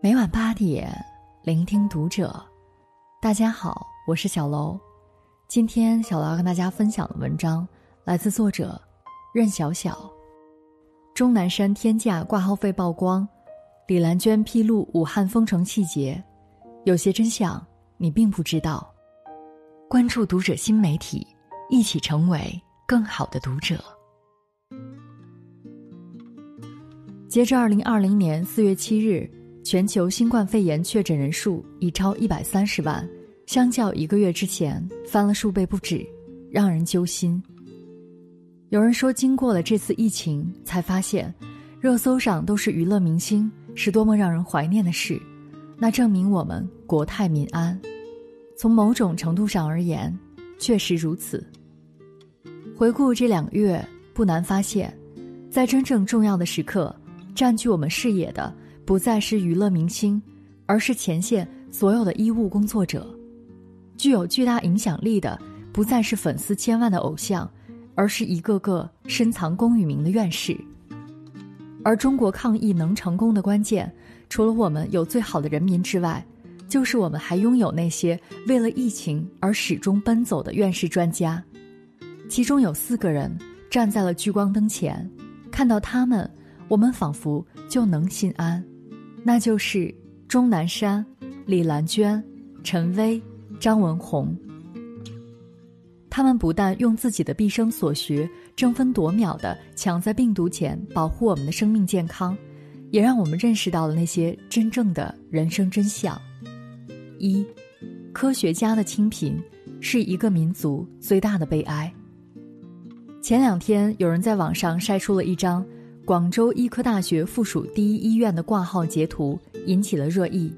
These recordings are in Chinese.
每晚八点，聆听读者。大家好，我是小楼。今天小楼要跟大家分享的文章来自作者任小小。钟南山天价挂号费曝光，李兰娟披露武汉封城细节，有些真相你并不知道。关注读者新媒体，一起成为更好的读者。截至二零二零年四月七日。全球新冠肺炎确诊人数已超一百三十万，相较一个月之前翻了数倍不止，让人揪心。有人说，经过了这次疫情，才发现热搜上都是娱乐明星，是多么让人怀念的事。那证明我们国泰民安。从某种程度上而言，确实如此。回顾这两个月，不难发现，在真正重要的时刻，占据我们视野的。不再是娱乐明星，而是前线所有的医务工作者；具有巨大影响力的，不再是粉丝千万的偶像，而是一个个深藏功与名的院士。而中国抗疫能成功的关键，除了我们有最好的人民之外，就是我们还拥有那些为了疫情而始终奔走的院士专家。其中有四个人站在了聚光灯前，看到他们，我们仿佛就能心安。那就是钟南山、李兰娟、陈薇、张文宏。他们不但用自己的毕生所学争分夺秒的抢在病毒前保护我们的生命健康，也让我们认识到了那些真正的人生真相：一，科学家的清贫是一个民族最大的悲哀。前两天，有人在网上晒出了一张。广州医科大学附属第一医院的挂号截图引起了热议，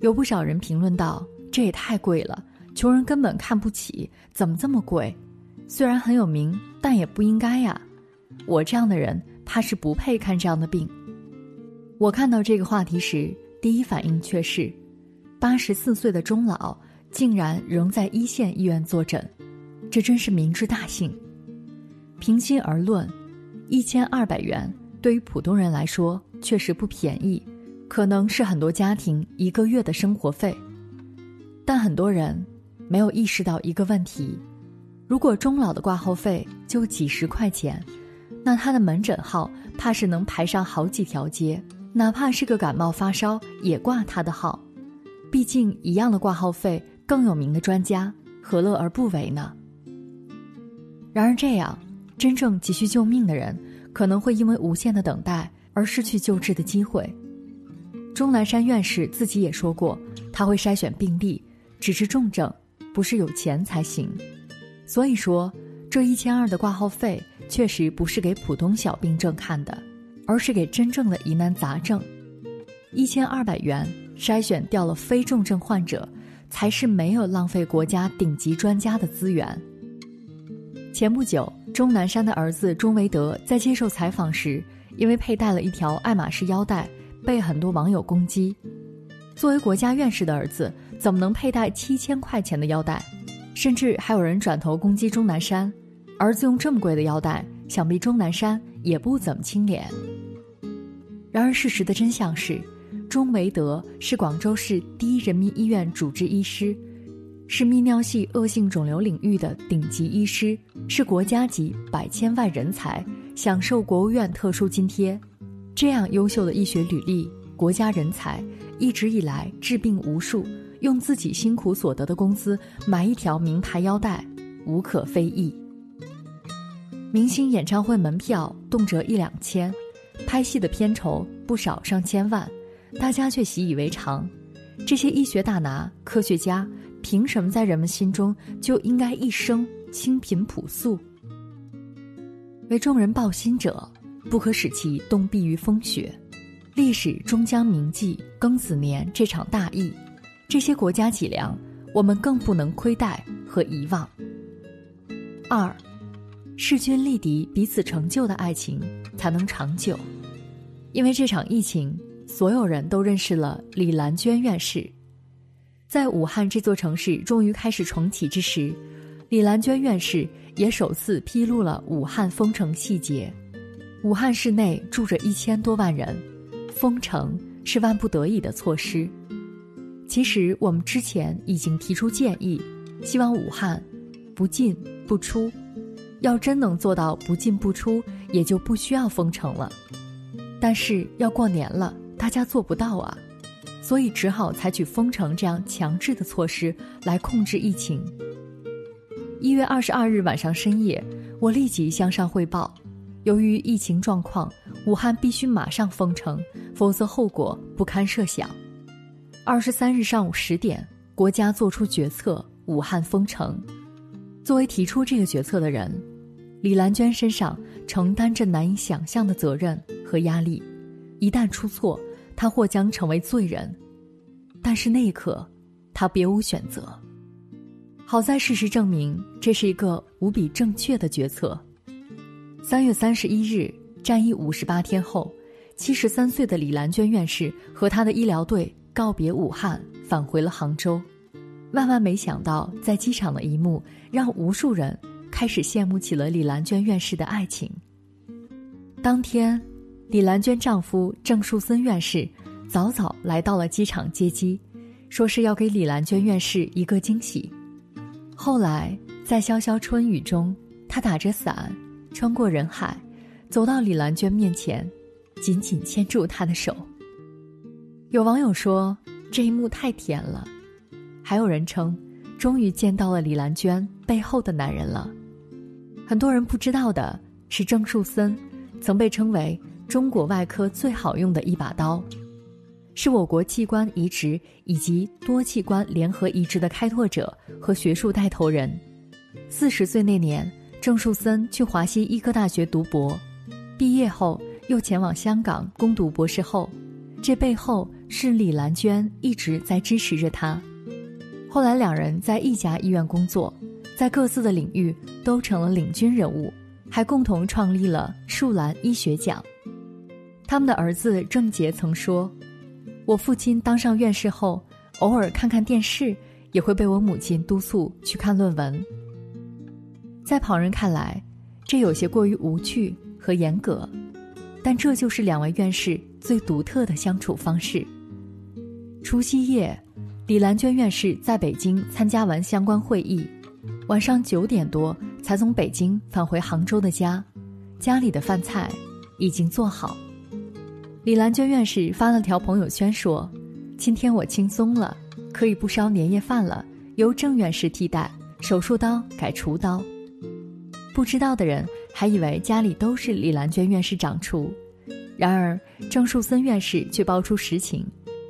有不少人评论道：“这也太贵了，穷人根本看不起，怎么这么贵？虽然很有名，但也不应该呀！我这样的人，怕是不配看这样的病。”我看到这个话题时，第一反应却是：八十四岁的钟老竟然仍在一线医院坐诊，这真是明之大幸。平心而论。一千二百元对于普通人来说确实不便宜，可能是很多家庭一个月的生活费。但很多人没有意识到一个问题：如果钟老的挂号费就几十块钱，那他的门诊号怕是能排上好几条街，哪怕是个感冒发烧也挂他的号。毕竟一样的挂号费，更有名的专家何乐而不为呢？然而这样。真正急需救命的人，可能会因为无限的等待而失去救治的机会。钟南山院士自己也说过，他会筛选病例，只治重症，不是有钱才行。所以说，这一千二的挂号费确实不是给普通小病症看的，而是给真正的疑难杂症。一千二百元筛选掉了非重症患者，才是没有浪费国家顶级专家的资源。前不久。钟南山的儿子钟维德在接受采访时，因为佩戴了一条爱马仕腰带，被很多网友攻击。作为国家院士的儿子，怎么能佩戴七千块钱的腰带？甚至还有人转头攻击钟南山，儿子用这么贵的腰带，想必钟南山也不怎么清廉。然而，事实的真相是，钟维德是广州市第一人民医院主治医师。是泌尿系恶性肿瘤领域的顶级医师，是国家级百千万人才，享受国务院特殊津贴。这样优秀的医学履历，国家人才，一直以来治病无数，用自己辛苦所得的工资买一条名牌腰带，无可非议。明星演唱会门票动辄一两千，拍戏的片酬不少上千万，大家却习以为常。这些医学大拿、科学家。凭什么在人们心中就应该一生清贫朴素？为众人抱薪者，不可使其冻毙于风雪。历史终将铭记庚子年这场大疫，这些国家脊梁，我们更不能亏待和遗忘。二，势均力敌、彼此成就的爱情才能长久。因为这场疫情，所有人都认识了李兰娟院士。在武汉这座城市终于开始重启之时，李兰娟院士也首次披露了武汉封城细节。武汉市内住着一千多万人，封城是万不得已的措施。其实我们之前已经提出建议，希望武汉不进不出。要真能做到不进不出，也就不需要封城了。但是要过年了，大家做不到啊，所以只好采取封城这样强制的措施来控制疫情。一月二十二日晚上深夜，我立即向上汇报，由于疫情状况，武汉必须马上封城，否则后果不堪设想。二十三日上午十点，国家作出决策，武汉封城。作为提出这个决策的人，李兰娟身上承担着难以想象的责任和压力。一旦出错，他或将成为罪人。但是那一刻，他别无选择。好在事实证明，这是一个无比正确的决策。三月三十一日，战役五十八天后，七十三岁的李兰娟院士和他的医疗队告别武汉，返回了杭州。万万没想到，在机场的一幕让无数人开始羡慕起了李兰娟院士的爱情。当天，李兰娟丈夫郑树森院士早早来到了机场接机，说是要给李兰娟院士一个惊喜。后来，在潇潇春雨中，他打着伞，穿过人海，走到李兰娟面前，紧紧牵住她的手。有网友说，这一幕太甜了。还有人称，终于见到了李兰娟背后的男人了。很多人不知道的是，郑树森曾被称为中国外科最好用的一把刀，是我国器官移植以及多器官联合移植的开拓者和学术带头人。四十岁那年，郑树森去华西医科大学读博，毕业后又前往香港攻读博士后。这背后是李兰娟一直在支持着他。后来，两人在一家医院工作，在各自的领域都成了领军人物，还共同创立了树兰医学奖。他们的儿子郑杰曾说：“我父亲当上院士后，偶尔看看电视，也会被我母亲督促去看论文。”在旁人看来，这有些过于无趣和严格，但这就是两位院士最独特的相处方式。除夕夜。李兰娟院士在北京参加完相关会议，晚上九点多才从北京返回杭州的家，家里的饭菜已经做好。李兰娟院士发了条朋友圈说：“今天我轻松了，可以不烧年夜饭了，由郑院士替代，手术刀改厨刀。”不知道的人还以为家里都是李兰娟院士掌厨，然而郑树森院士却爆出实情，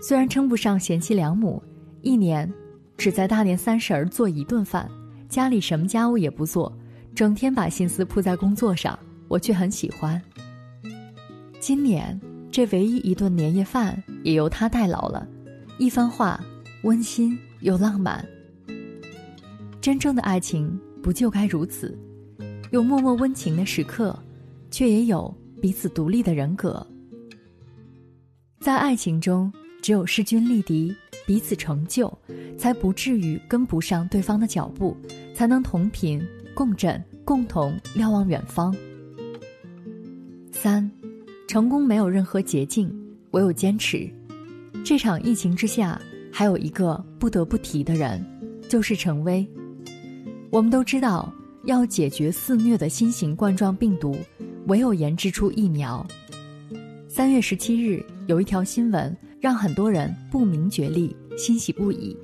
虽然称不上贤妻良母。一年，只在大年三十儿做一顿饭，家里什么家务也不做，整天把心思扑在工作上，我却很喜欢。今年这唯一一顿年夜饭也由他代劳了，一番话，温馨又浪漫。真正的爱情不就该如此，有默默温情的时刻，却也有彼此独立的人格。在爱情中，只有势均力敌。彼此成就，才不至于跟不上对方的脚步，才能同频共振，共同瞭望远方。三，成功没有任何捷径，唯有坚持。这场疫情之下，还有一个不得不提的人，就是陈薇。我们都知道，要解决肆虐的新型冠状病毒，唯有研制出疫苗。三月十七日，有一条新闻。让很多人不明觉厉，欣喜不已。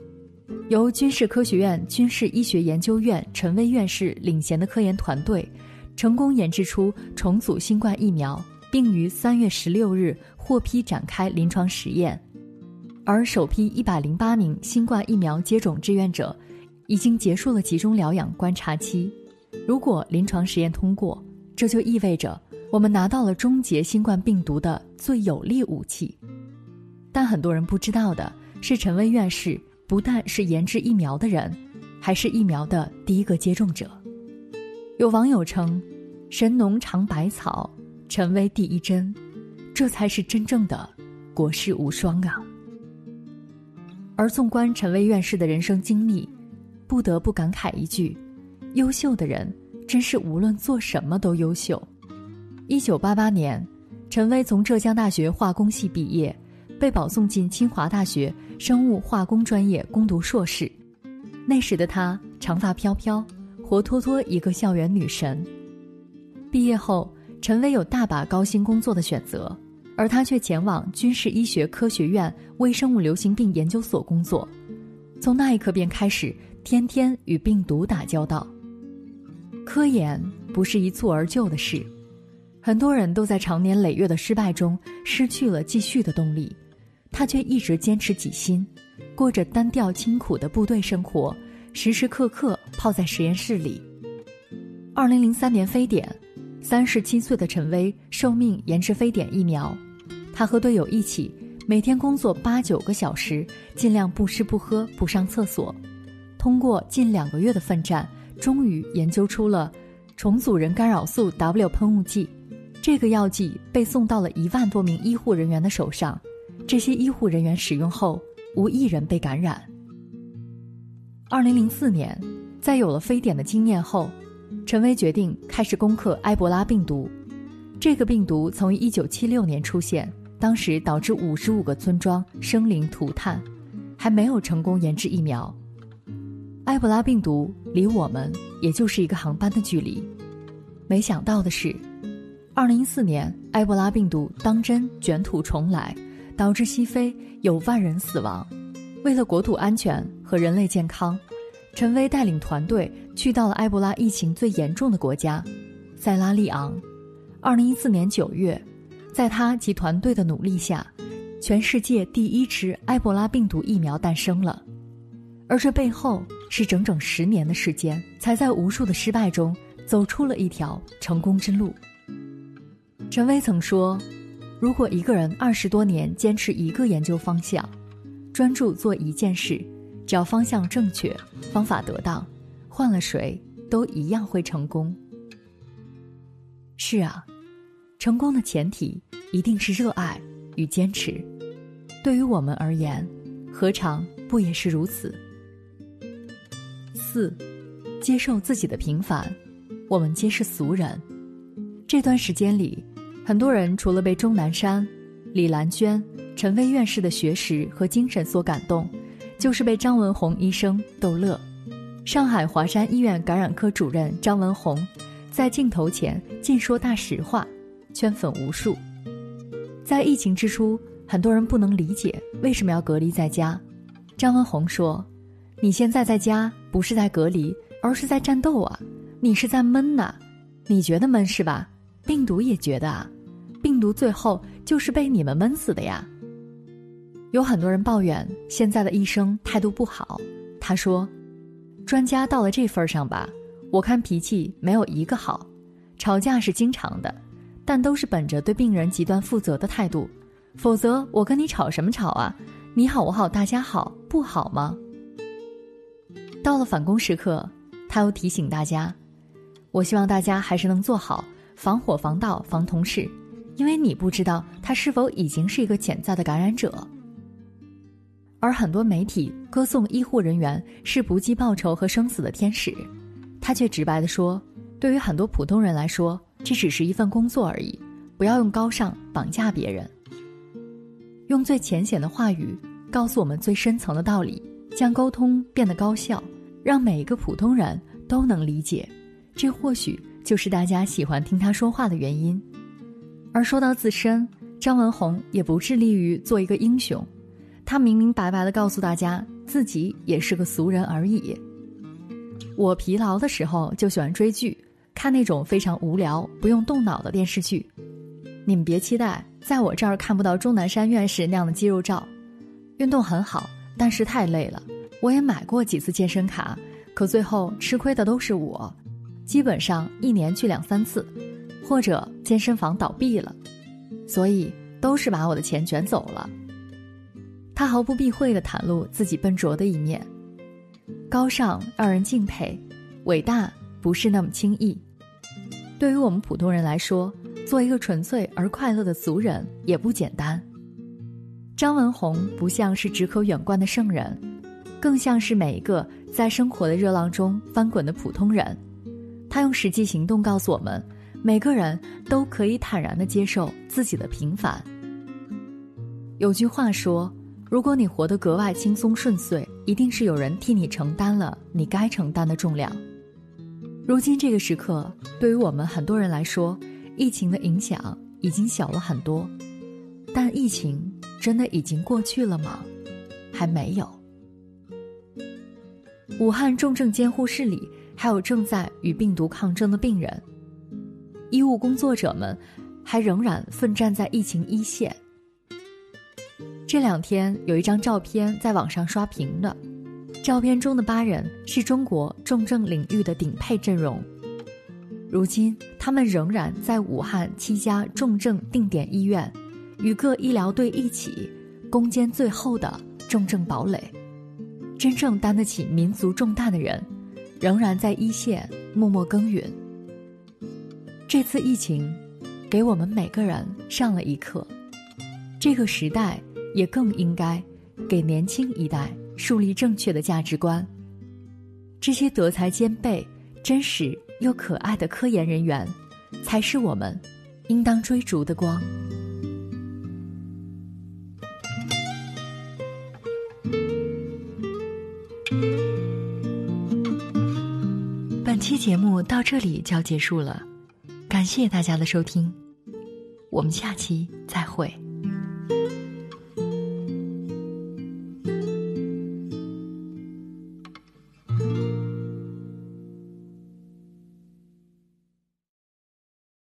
由军事科学院军事医学研究院陈薇院士领衔的科研团队，成功研制出重组新冠疫苗，并于三月十六日获批展开临床实验。而首批一百零八名新冠疫苗接种志愿者，已经结束了集中疗养观察期。如果临床实验通过，这就意味着我们拿到了终结新冠病毒的最有力武器。但很多人不知道的是，陈薇院士不但是研制疫苗的人，还是疫苗的第一个接种者。有网友称：“神农尝百草，陈薇第一针，这才是真正的国士无双啊！”而纵观陈薇院士的人生经历，不得不感慨一句：优秀的人真是无论做什么都优秀。一九八八年，陈薇从浙江大学化工系毕业。被保送进清华大学生物化工专业攻读硕士。那时的她长发飘飘，活脱脱一个校园女神。毕业后，陈薇有大把高薪工作的选择，而她却前往军事医学科学院微生物流行病研究所工作。从那一刻便开始，天天与病毒打交道。科研不是一蹴而就的事，很多人都在长年累月的失败中失去了继续的动力，他却一直坚持己心，过着单调清苦的部队生活，时时刻刻泡在实验室里。二零零三年非典，三十七岁的陈薇受命研制非典疫苗，他和队友一起。每天工作八九个小时，尽量不吃不喝不上厕所，通过近两个月的奋战，终于研究出了重组人干扰素 W 喷雾剂。这个药剂被送到了一万多名医护人员的手上，这些医护人员使用后无一人被感染。二零零四年，在有了非典的经验后，陈薇决定开始攻克埃博拉病毒。这个病毒从一九七六年出现。当时导致五十五个村庄生灵涂炭，还没有成功研制疫苗。埃博拉病毒离我们也就是一个航班的距离。没想到的是，二零一四年埃博拉病毒当真卷土重来，导致西非有万人死亡。为了国土安全和人类健康，陈薇带领团队去到了埃博拉疫情最严重的国家——塞拉利昂。二零一四年九月。在他及团队的努力下，全世界第一支埃博拉病毒疫苗诞生了，而这背后是整整十年的时间，才在无数的失败中走出了一条成功之路。陈薇曾说：“如果一个人二十多年坚持一个研究方向，专注做一件事，只要方向正确，方法得当，换了谁都一样会成功。”是啊。成功的前提一定是热爱与坚持，对于我们而言，何尝不也是如此？四，接受自己的平凡，我们皆是俗人。这段时间里，很多人除了被钟南山、李兰娟、陈薇院士的学识和精神所感动，就是被张文宏医生逗乐。上海华山医院感染科主任张文宏，在镜头前尽说大实话。圈粉无数，在疫情之初，很多人不能理解为什么要隔离在家。张文宏说：“你现在在家不是在隔离，而是在战斗啊！你是在闷呐，你觉得闷是吧？病毒也觉得啊，病毒最后就是被你们闷死的呀。”有很多人抱怨现在的医生态度不好，他说：“专家到了这份上吧，我看脾气没有一个好，吵架是经常的。”但都是本着对病人极端负责的态度，否则我跟你吵什么吵啊？你好我好大家好不好吗？到了返工时刻，他又提醒大家：我希望大家还是能做好防火防盗防同事，因为你不知道他是否已经是一个潜在的感染者。而很多媒体歌颂医护人员是不计报酬和生死的天使，他却直白地说：对于很多普通人来说。这只是一份工作而已，不要用高尚绑架别人。用最浅显的话语告诉我们最深层的道理，将沟通变得高效，让每一个普通人都能理解。这或许就是大家喜欢听他说话的原因。而说到自身，张文宏也不致力于做一个英雄，他明明白白的告诉大家，自己也是个俗人而已。我疲劳的时候就喜欢追剧。看那种非常无聊、不用动脑的电视剧，你们别期待在我这儿看不到钟南山院士那样的肌肉照。运动很好，但是太累了。我也买过几次健身卡，可最后吃亏的都是我。基本上一年去两三次，或者健身房倒闭了，所以都是把我的钱卷走了。他毫不避讳地袒露自己笨拙的一面，高尚让人敬佩，伟大不是那么轻易。对于我们普通人来说，做一个纯粹而快乐的俗人也不简单。张文宏不像是只可远观的圣人，更像是每一个在生活的热浪中翻滚的普通人。他用实际行动告诉我们，每个人都可以坦然地接受自己的平凡。有句话说：“如果你活得格外轻松顺遂，一定是有人替你承担了你该承担的重量。”如今这个时刻，对于我们很多人来说，疫情的影响已经小了很多，但疫情真的已经过去了吗？还没有。武汉重症监护室里还有正在与病毒抗争的病人，医务工作者们还仍然奋战在疫情一线。这两天有一张照片在网上刷屏的，照片中的八人是中国重症领域的顶配阵容。如今，他们仍然在武汉七家重症定点医院，与各医疗队一起攻坚最后的重症堡垒。真正担得起民族重担的人，仍然在一线默默耕耘。这次疫情，给我们每个人上了一课，这个时代。也更应该给年轻一代树立正确的价值观。这些德才兼备、真实又可爱的科研人员，才是我们应当追逐的光。本期节目到这里就要结束了，感谢大家的收听，我们下期再会。